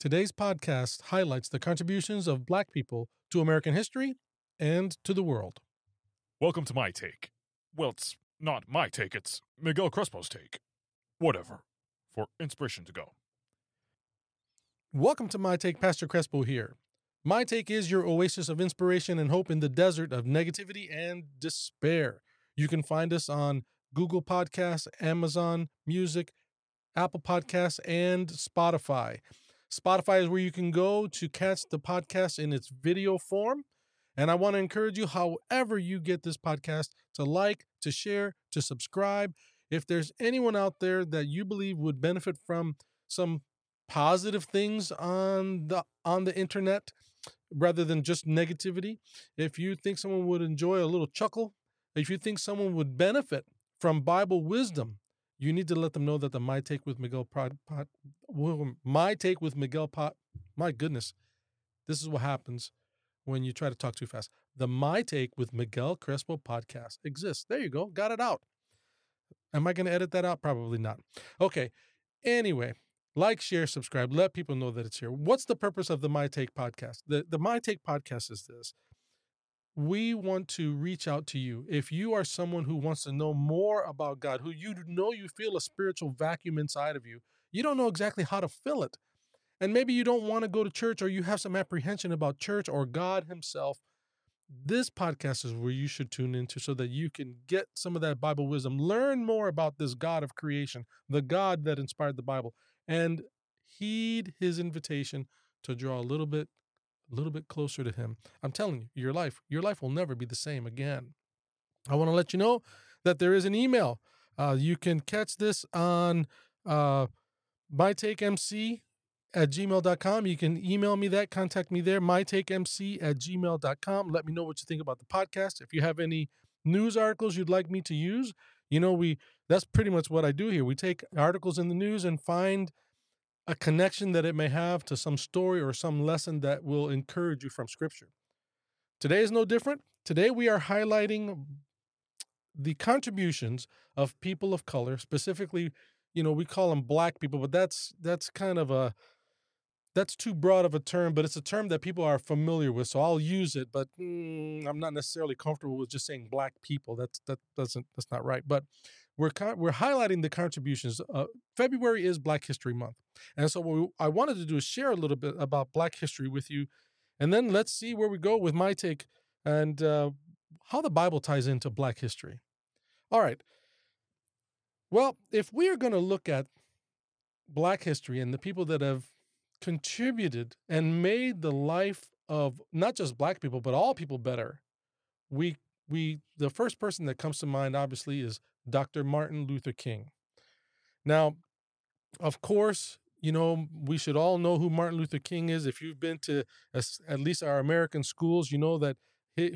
Today's podcast highlights the contributions of Black people to American history and to the world. Welcome to my take. Well, it's not my take, it's Miguel Crespo's take. Whatever. For inspiration to go. Welcome to My Take, Pastor Crespo here. My Take is your oasis of inspiration and hope in the desert of negativity and despair. You can find us on Google Podcasts, Amazon Music, Apple Podcasts, and Spotify. Spotify is where you can go to catch the podcast in its video form. And I want to encourage you, however, you get this podcast, to like, to share, to subscribe. If there's anyone out there that you believe would benefit from some positive things on the on the internet rather than just negativity, if you think someone would enjoy a little chuckle, if you think someone would benefit from Bible wisdom, you need to let them know that the My Take with Miguel pod, pod, My Take with Miguel pod, my goodness, this is what happens when you try to talk too fast. The My Take with Miguel Crespo podcast exists. There you go. Got it out. Am I going to edit that out? Probably not. Okay. Anyway, like, share, subscribe. Let people know that it's here. What's the purpose of the My Take podcast? The, the My Take podcast is this we want to reach out to you. If you are someone who wants to know more about God, who you know you feel a spiritual vacuum inside of you, you don't know exactly how to fill it. And maybe you don't want to go to church or you have some apprehension about church or God Himself. This podcast is where you should tune into so that you can get some of that Bible wisdom, learn more about this God of creation, the God that inspired the Bible, and heed His invitation to draw a little bit a little bit closer to him. I'm telling you, your life, your life will never be the same again. I want to let you know that there is an email. Uh, you can catch this on uh, mytakemc at gmail.com. You can email me that, contact me there, mytakemc at gmail.com. Let me know what you think about the podcast. If you have any news articles you'd like me to use, you know, we that's pretty much what I do here. We take articles in the news and find a connection that it may have to some story or some lesson that will encourage you from Scripture. Today is no different. Today we are highlighting the contributions of people of color, specifically, you know, we call them black people, but that's that's kind of a that's too broad of a term, but it's a term that people are familiar with, so I'll use it. But mm, I'm not necessarily comfortable with just saying black people. That's that doesn't that's not right. But we're we're highlighting the contributions. Uh, February is Black History Month, and so what we, I wanted to do is share a little bit about Black history with you, and then let's see where we go with my take and uh, how the Bible ties into Black history. All right. Well, if we are going to look at Black history and the people that have contributed and made the life of not just Black people but all people better, we we the first person that comes to mind obviously is Dr. Martin Luther King. Now, of course, you know, we should all know who Martin Luther King is. If you've been to at least our American schools, you know that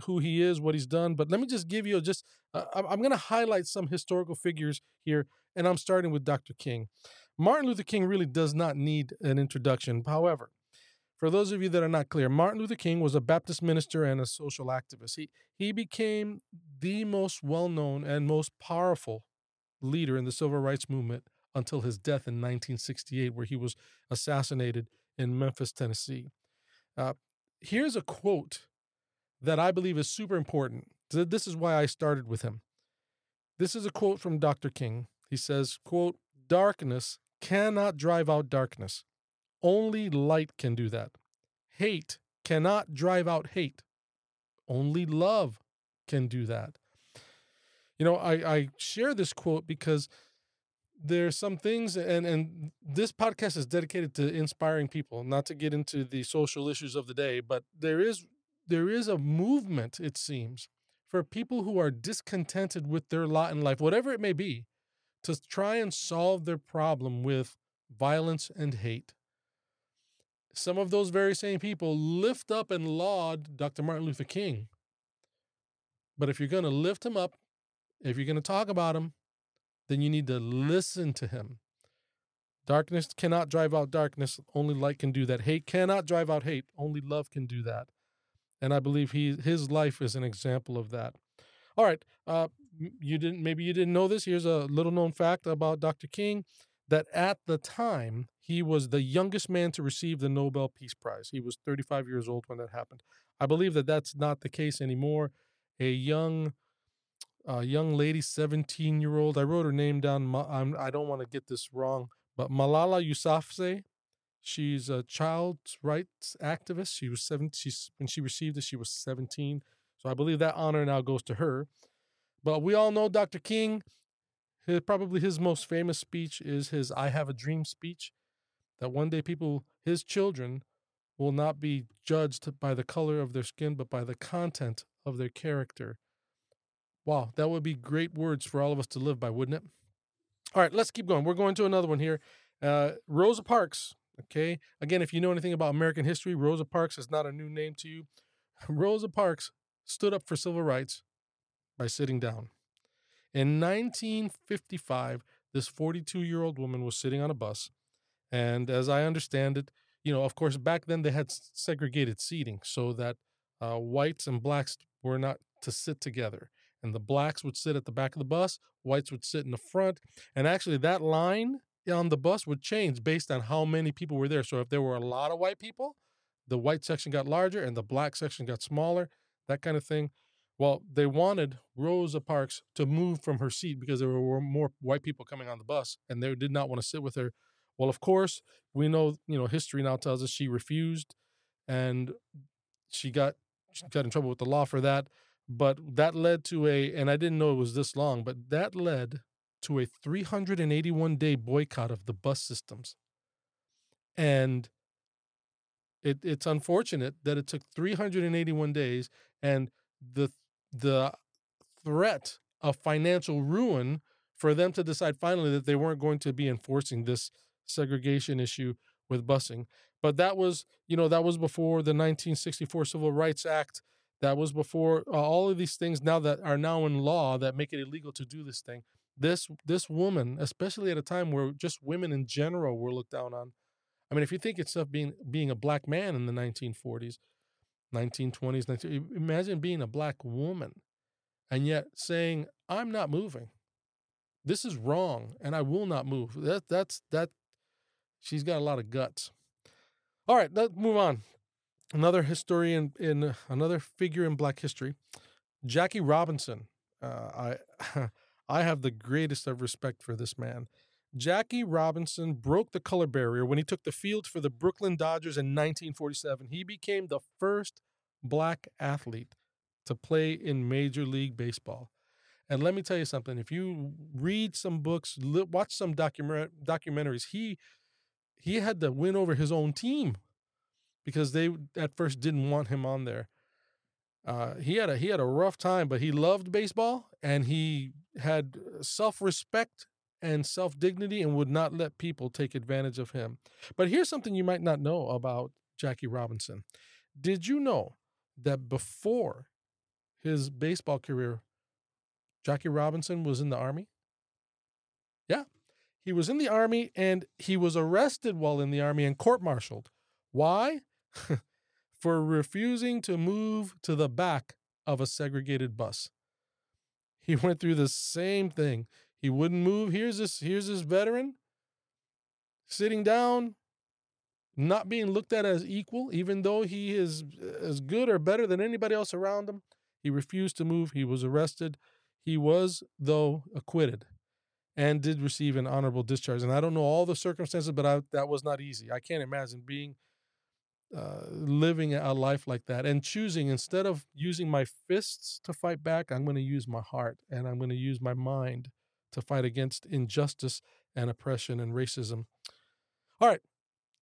who he is, what he's done. But let me just give you just, uh, I'm going to highlight some historical figures here, and I'm starting with Dr. King. Martin Luther King really does not need an introduction. However, for those of you that are not clear, Martin Luther King was a Baptist minister and a social activist. He, he became the most well known and most powerful leader in the civil rights movement until his death in 1968, where he was assassinated in Memphis, Tennessee. Uh, here's a quote that I believe is super important. This is why I started with him. This is a quote from Dr. King. He says, quote, darkness cannot drive out darkness. Only light can do that. Hate cannot drive out hate. Only love can do that. You know, I, I share this quote because there's some things and and this podcast is dedicated to inspiring people not to get into the social issues of the day but there is there is a movement it seems for people who are discontented with their lot in life whatever it may be to try and solve their problem with violence and hate some of those very same people lift up and laud Dr. Martin Luther King. But if you're going to lift him up, if you're going to talk about him, then you need to listen to him. Darkness cannot drive out darkness, only light can do that. Hate cannot drive out hate, only love can do that. And I believe he his life is an example of that. All right, uh, you didn't maybe you didn't know this. Here's a little known fact about Dr. King. That at the time he was the youngest man to receive the Nobel Peace Prize. He was 35 years old when that happened. I believe that that's not the case anymore. A young a young lady, 17 year old. I wrote her name down. I'm, I don't want to get this wrong, but Malala Yousafzai. She's a child rights activist. She was seven. She's when she received it, she was 17. So I believe that honor now goes to her. But we all know Dr. King. His, probably his most famous speech is his "I Have a Dream" speech. That one day people, his children, will not be judged by the color of their skin, but by the content of their character. Wow, that would be great words for all of us to live by, wouldn't it? All right, let's keep going. We're going to another one here. Uh, Rosa Parks. Okay. Again, if you know anything about American history, Rosa Parks is not a new name to you. Rosa Parks stood up for civil rights by sitting down. In 1955, this 42 year old woman was sitting on a bus. And as I understand it, you know, of course, back then they had segregated seating so that uh, whites and blacks were not to sit together and the blacks would sit at the back of the bus, whites would sit in the front. And actually, that line on the bus would change based on how many people were there. So if there were a lot of white people, the white section got larger and the black section got smaller, that kind of thing. Well, they wanted Rosa Parks to move from her seat because there were more white people coming on the bus and they did not want to sit with her. Well, of course, we know, you know, history now tells us she refused and she got she got in trouble with the law for that. But that led to a, and I didn't know it was this long, but that led to a 381 day boycott of the bus systems. And it, it's unfortunate that it took 381 days and the the threat of financial ruin for them to decide finally that they weren't going to be enforcing this segregation issue with busing. But that was, you know, that was before the 1964 Civil Rights Act that was before uh, all of these things now that are now in law that make it illegal to do this thing. This this woman, especially at a time where just women in general were looked down on. I mean, if you think it's of being being a black man in the 1940s, 1920s, 19, imagine being a black woman and yet saying, "I'm not moving. This is wrong, and I will not move." That that's that. She's got a lot of guts. All right, let's move on another historian in another figure in Black history, Jackie Robinson. Uh, I I have the greatest of respect for this man. Jackie Robinson broke the color barrier when he took the field for the Brooklyn Dodgers in 1947. He became the first black athlete to play in Major League Baseball. And let me tell you something: if you read some books, watch some document documentaries, he he had to win over his own team because they at first didn't want him on there. Uh, he had a he had a rough time, but he loved baseball and he had self respect and self dignity and would not let people take advantage of him. But here's something you might not know about Jackie Robinson. Did you know that before his baseball career, Jackie Robinson was in the army? Yeah, he was in the army and he was arrested while in the army and court martialed. Why? for refusing to move to the back of a segregated bus. He went through the same thing. He wouldn't move. Here's this here's this veteran sitting down, not being looked at as equal, even though he is as good or better than anybody else around him. He refused to move. He was arrested. He was, though, acquitted and did receive an honorable discharge. And I don't know all the circumstances, but I, that was not easy. I can't imagine being uh, living a life like that and choosing instead of using my fists to fight back, I'm going to use my heart and I'm going to use my mind to fight against injustice and oppression and racism. All right,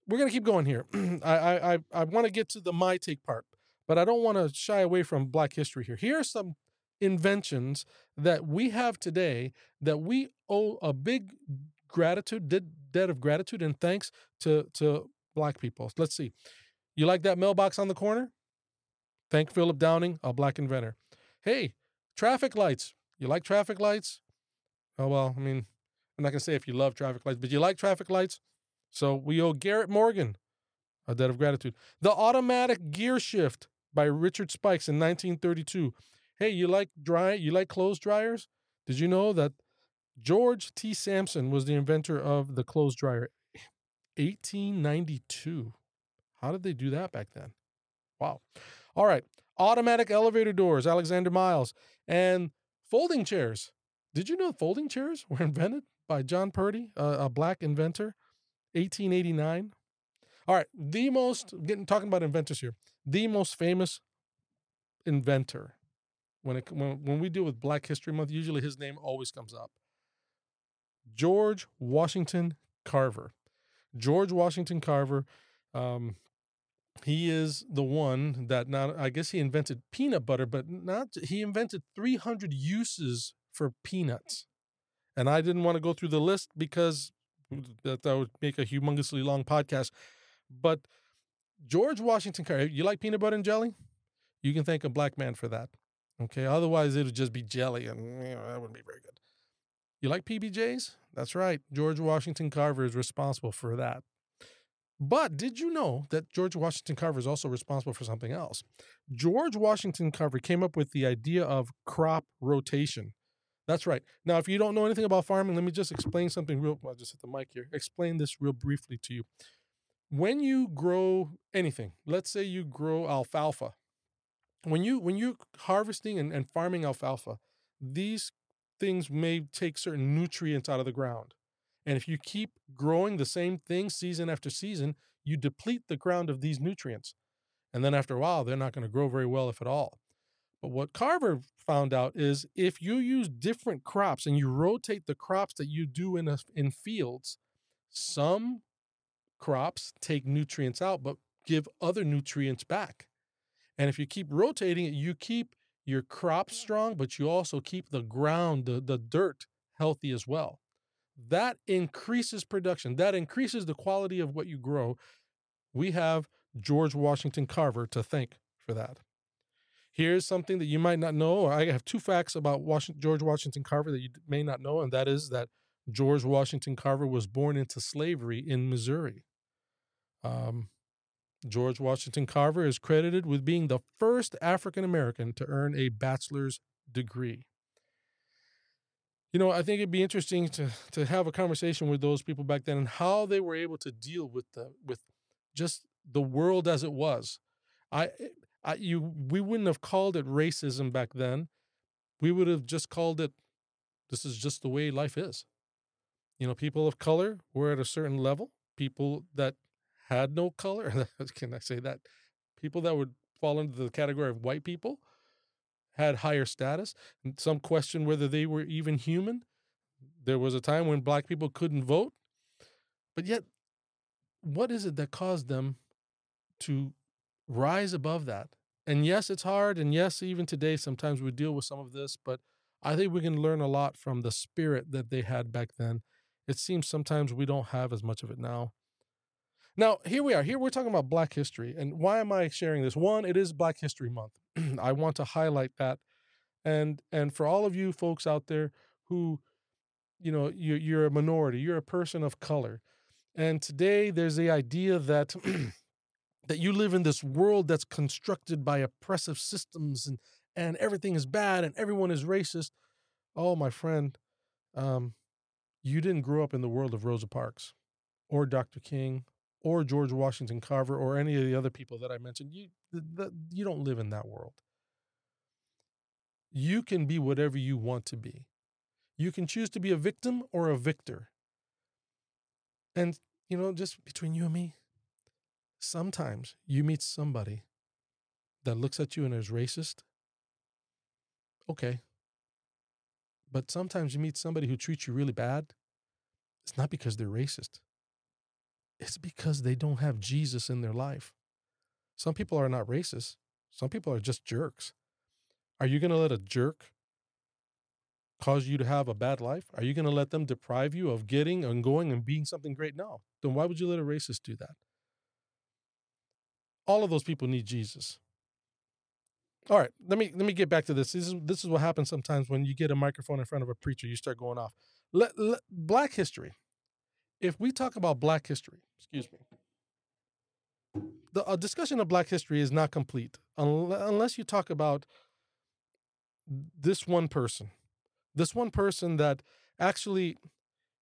we're going to keep going here. I I I want to get to the my take part, but I don't want to shy away from Black history here. Here are some inventions that we have today that we owe a big gratitude debt of gratitude and thanks to to Black people. Let's see. You like that mailbox on the corner? Thank Philip Downing, a black inventor. Hey, traffic lights. You like traffic lights? Oh, well, I mean, I'm not to say if you love traffic lights, but you like traffic lights? So we owe Garrett Morgan a debt of gratitude. The automatic gear shift by Richard Spikes in 1932. Hey, you like dry, you like clothes dryers? Did you know that George T. Sampson was the inventor of the clothes dryer. 1892. How did they do that back then? Wow. All right. Automatic elevator doors, Alexander Miles. And folding chairs. Did you know folding chairs were invented by John Purdy, a, black inventor, 1889? All right. The most, getting talking about inventors here, the most famous inventor. When, it, when, when we deal with Black History Month, usually his name always comes up. George Washington Carver. George Washington Carver, um, he is the one that now I guess he invented peanut butter, but not he invented 300 uses for peanuts. And I didn't want to go through the list because that, that would make a humongously long podcast. But George Washington Carver, you like peanut butter and jelly? You can thank a black man for that. Okay. Otherwise, it would just be jelly, and you know, that wouldn't be very good. You like PBJs? That's right. George Washington Carver is responsible for that. But did you know that George Washington Carver is also responsible for something else? George Washington Carver came up with the idea of crop rotation. That's right. Now, if you don't know anything about farming, let me just explain something real. I'll just hit the mic here. Explain this real briefly to you. When you grow anything, let's say you grow alfalfa. When you when you're harvesting and, and farming alfalfa, these things may take certain nutrients out of the ground. And if you keep growing the same thing season after season, you deplete the ground of these nutrients. And then after a while, they're not going to grow very well, if at all. But what Carver found out is if you use different crops and you rotate the crops that you do in, a, in fields, some crops take nutrients out, but give other nutrients back. And if you keep rotating it, you keep your crops strong, but you also keep the ground, the, the dirt healthy as well. That increases production. That increases the quality of what you grow. We have George Washington Carver to thank for that. Here's something that you might not know. I have two facts about Washington, George Washington Carver that you may not know, and that is that George Washington Carver was born into slavery in Missouri. Um, George Washington Carver is credited with being the first African American to earn a bachelor's degree you know, I think it'd be interesting to to have a conversation with those people back then and how they were able to deal with the with just the world as it was. I, I you we wouldn't have called it racism back then. We would have just called it this is just the way life is. You know, people of color were at a certain level. People that had no color, can I say that? People that would fall into the category of white people had higher status. And some question whether they were even human. There was a time when black people couldn't vote. But yet, what is it that caused them to rise above that? And yes, it's hard. And yes, even today, sometimes we deal with some of this, but I think we can learn a lot from the spirit that they had back then. It seems sometimes we don't have as much of it now. Now, here we are. Here we're talking about Black history. And why am I sharing this? One, it is Black History Month. I want to highlight that. And and for all of you folks out there who, you know, you're, you're a minority, you're a person of color. And today there's the idea that that you live in this world that's constructed by oppressive systems and and everything is bad and everyone is racist. Oh, my friend, um, you didn't grow up in the world of Rosa Parks or Dr. King or George Washington Carver or any of the other people that I mentioned. You you don't live in that world. You can be whatever you want to be. You can choose to be a victim or a victor. And you know, just between you and me, sometimes you meet somebody that looks at you and is racist. Okay. But sometimes you meet somebody who treats you really bad. It's not because they're racist. It's because they don't have Jesus in their life. Some people are not racist, some people are just jerks. Are you going to let a jerk cause you to have a bad life? Are you going to let them deprive you of getting and going and being something great? No. Then why would you let a racist do that? All of those people need Jesus. All right, let me let me get back to this. This is this is what happens sometimes when you get a microphone in front of a preacher. You start going off. Let, let, black history if we talk about Black history, excuse me, the discussion of Black history is not complete unless you talk about this one person, this one person that Actually,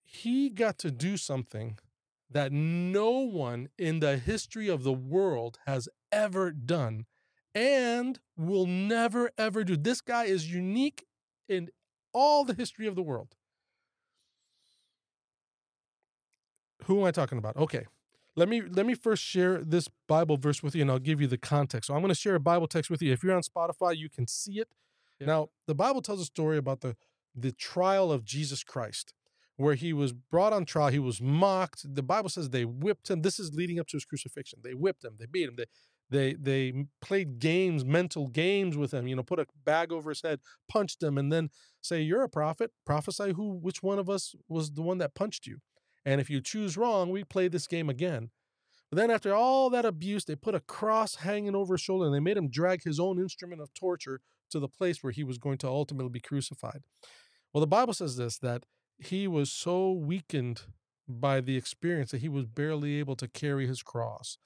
he got to do something that no one in the history of the world has ever done and will never ever do. This guy is unique in all the history of the world. Who am I talking about? Okay. Let me let me first share this Bible verse with you and I'll give you the context. So I'm going to share a Bible text with you. If you're on Spotify, you can see it. Yeah. Now, the Bible tells a story about the the trial of Jesus Christ where he was brought on trial. He was mocked. The Bible says they whipped him. This is leading up to his crucifixion. They whipped him. They beat him. They they they played games, mental games with him. You know, put a bag over his head, punched him, and then say, "You're a prophet. Prophesy who, which one of us was the one that punched you." And if you choose wrong, we play this game again. But then after all that abuse, they put a cross hanging over his shoulder and they made him drag his own instrument of torture to the place where he was going to ultimately be crucified. Well, the Bible says this that he was so weakened by the experience that he was barely able to carry his cross.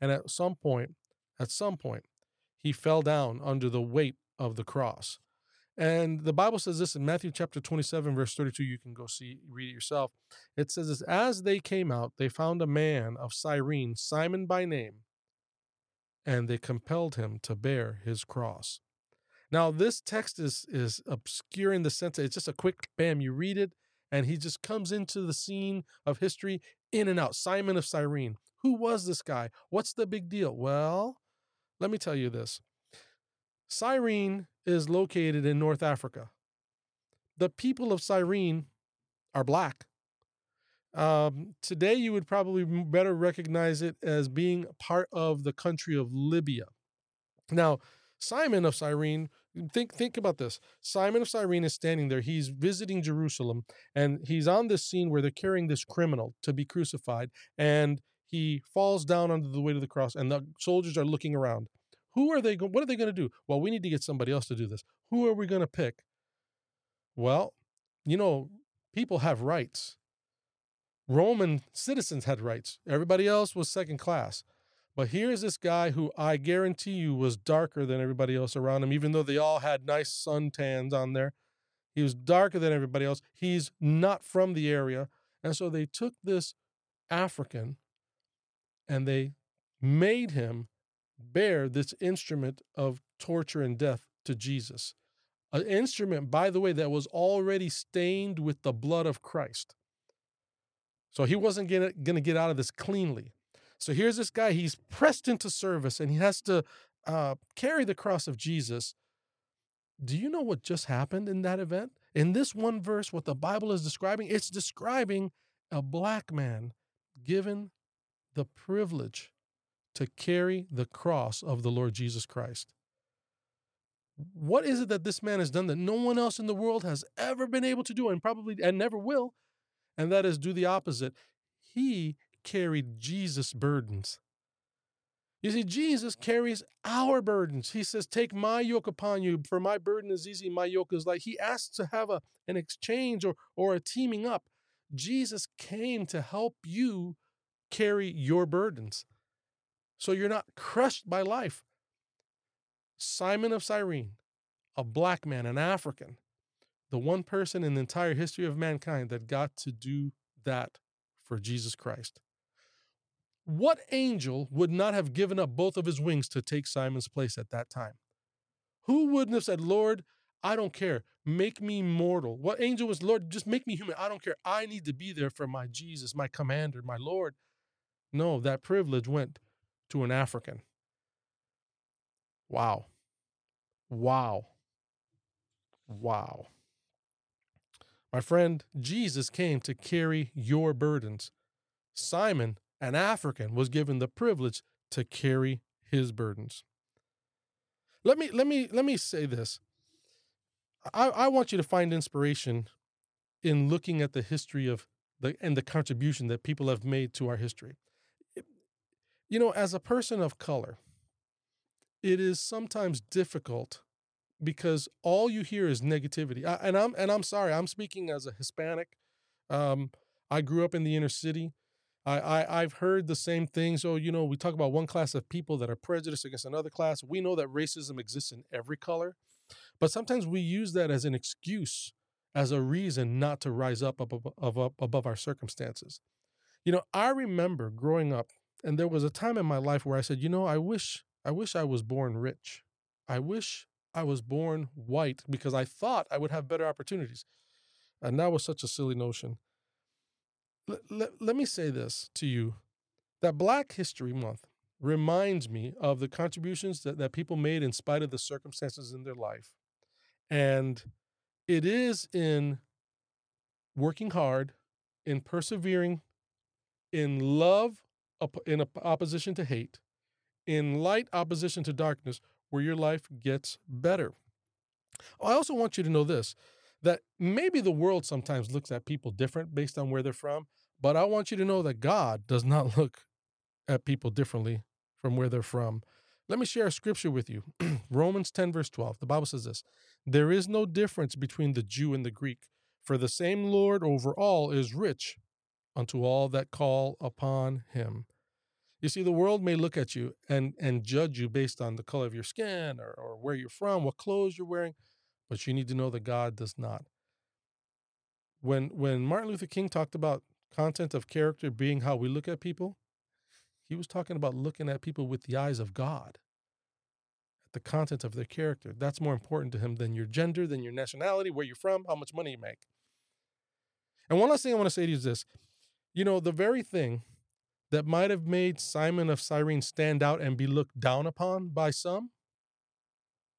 And at some point, at some point, he fell down under the weight of the cross. And the Bible says this in Matthew chapter 27, verse 32. You can go see, read it yourself. It says this As they came out, they found a man of Cyrene, Simon by name, and they compelled him to bear his cross. Now, this text is, is obscure in the sense that it's just a quick bam, you read it, and he just comes into the scene of history in and out. Simon of Cyrene. Who was this guy? What's the big deal? Well, let me tell you this Cyrene is located in North Africa. The people of Cyrene are black. Um, today, you would probably better recognize it as being part of the country of Libya. Now, Simon of Cyrene, Mm, think think about this. Simon of Cyrene is standing there. He's visiting Jerusalem, and he's on this scene where they're carrying this criminal to be crucified, and he falls down under the weight of the cross, and the soldiers are looking around. Who are they? What are they going to do? Well, we need to get somebody else to do this. Who are we going to pick? Well, you know, people have rights. Roman citizens had rights. Everybody else was second class. But here's this guy who I guarantee you was darker than everybody else around him, even though they all had nice suntans on there. He was darker than everybody else. He's not from the area. And so they took this African and they made him bear this instrument of torture and death to Jesus. An instrument, by the way, that was already stained with the blood of Christ. So he wasn't going to get out of this cleanly. So here's this guy, he's pressed into service and he has to uh, carry the cross of Jesus. Do you know what just happened in that event? In this one verse, what the Bible is describing, it's describing a black man given the privilege to carry the cross of the Lord Jesus Christ. What is it that this man has done that no one else in the world has ever been able to do and probably and never will? And that is do the opposite. He carried Jesus' burdens. You see, Jesus carries our burdens. He says, Take my yoke upon you, for my burden is easy, my yoke is light. He asks to have a, an exchange or, or a teaming up. Jesus came to help you carry your burdens so you're not crushed by life. Simon of Cyrene, a black man, an African, the one person in the entire history of mankind that got to do that for Jesus Christ. What angel would not have given up both of his wings to take Simon's place at that time? Who wouldn't have said, Lord, I don't care. Make me mortal. What angel was, Lord, just make me human. I don't care. I need to be there for my Jesus, my commander, my Lord. No, that privilege went to an African. Wow. Wow. Wow. My friend, Jesus came to carry your burdens. Simon, an African, was given the privilege to carry his burdens. Let me let me let me say this. I, I want you to find inspiration in looking at the history of the and the contribution that people have made to our history. You know, as a person of color, it is sometimes difficult because all you hear is negativity. I, and I'm and I'm sorry, I'm speaking as a Hispanic. Um, I grew up in the inner city. I, I I've heard the same things. So you know, we talk about one class of people that are prejudiced against another class. We know that racism exists in every color, but sometimes we use that as an excuse as a reason not to rise up above, above, above our circumstances. You know, I remember growing up, and there was a time in my life where I said, you know, I wish, I wish I was born rich. I wish I was born white because I thought I would have better opportunities. And that was such a silly notion. L- let, let me say this to you that Black History Month reminds me of the contributions that, that people made in spite of the circumstances in their life. And it is in working hard, in persevering, in love, in opposition to hate, in light opposition to darkness, where your life gets better. I also want you to know this that maybe the world sometimes looks at people different based on where they're from, but I want you to know that God does not look at people differently from where they're from. Let me share a scripture with you. Romans 10, verse 12. The Bible says this There is no difference between the Jew and the Greek, for the same Lord over all is rich unto all that call upon him. You see, the world may look at you and, and judge you based on the color of your skin or, or where you're from, what clothes you're wearing, but you need to know that God does not. When when Martin Luther King talked about content of character being how we look at people, he was talking about looking at people with the eyes of God, at the content of their character. That's more important to him than your gender, than your nationality, where you're from, how much money you make. And one last thing I want to say to you is this you know, the very thing that might have made Simon of Cyrene stand out and be looked down upon by some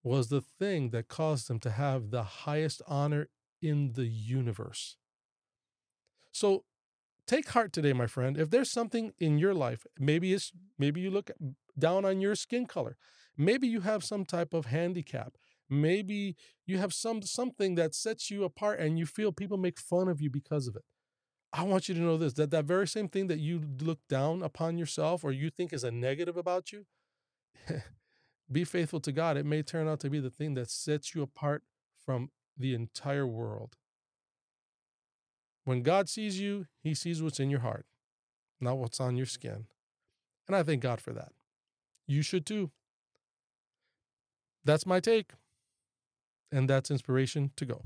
was the thing that caused them to have the highest honor in the universe. So take heart today, my friend. If there's something in your life, maybe it's maybe you look down on your skin color. Maybe you have some type of handicap. Maybe you have some something that sets you apart and you feel people make fun of you because of it. I want you to know this that that very same thing that you look down upon yourself or you think is a negative about you, be faithful to God. It may turn out to be the thing that sets you apart from the entire world. When God sees you, he sees what's in your heart, not what's on your skin. And I thank God for that. You should too. That's my take. And that's inspiration to go.